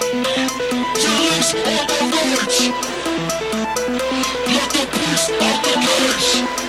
Your lips the words. Let the beast out the cage.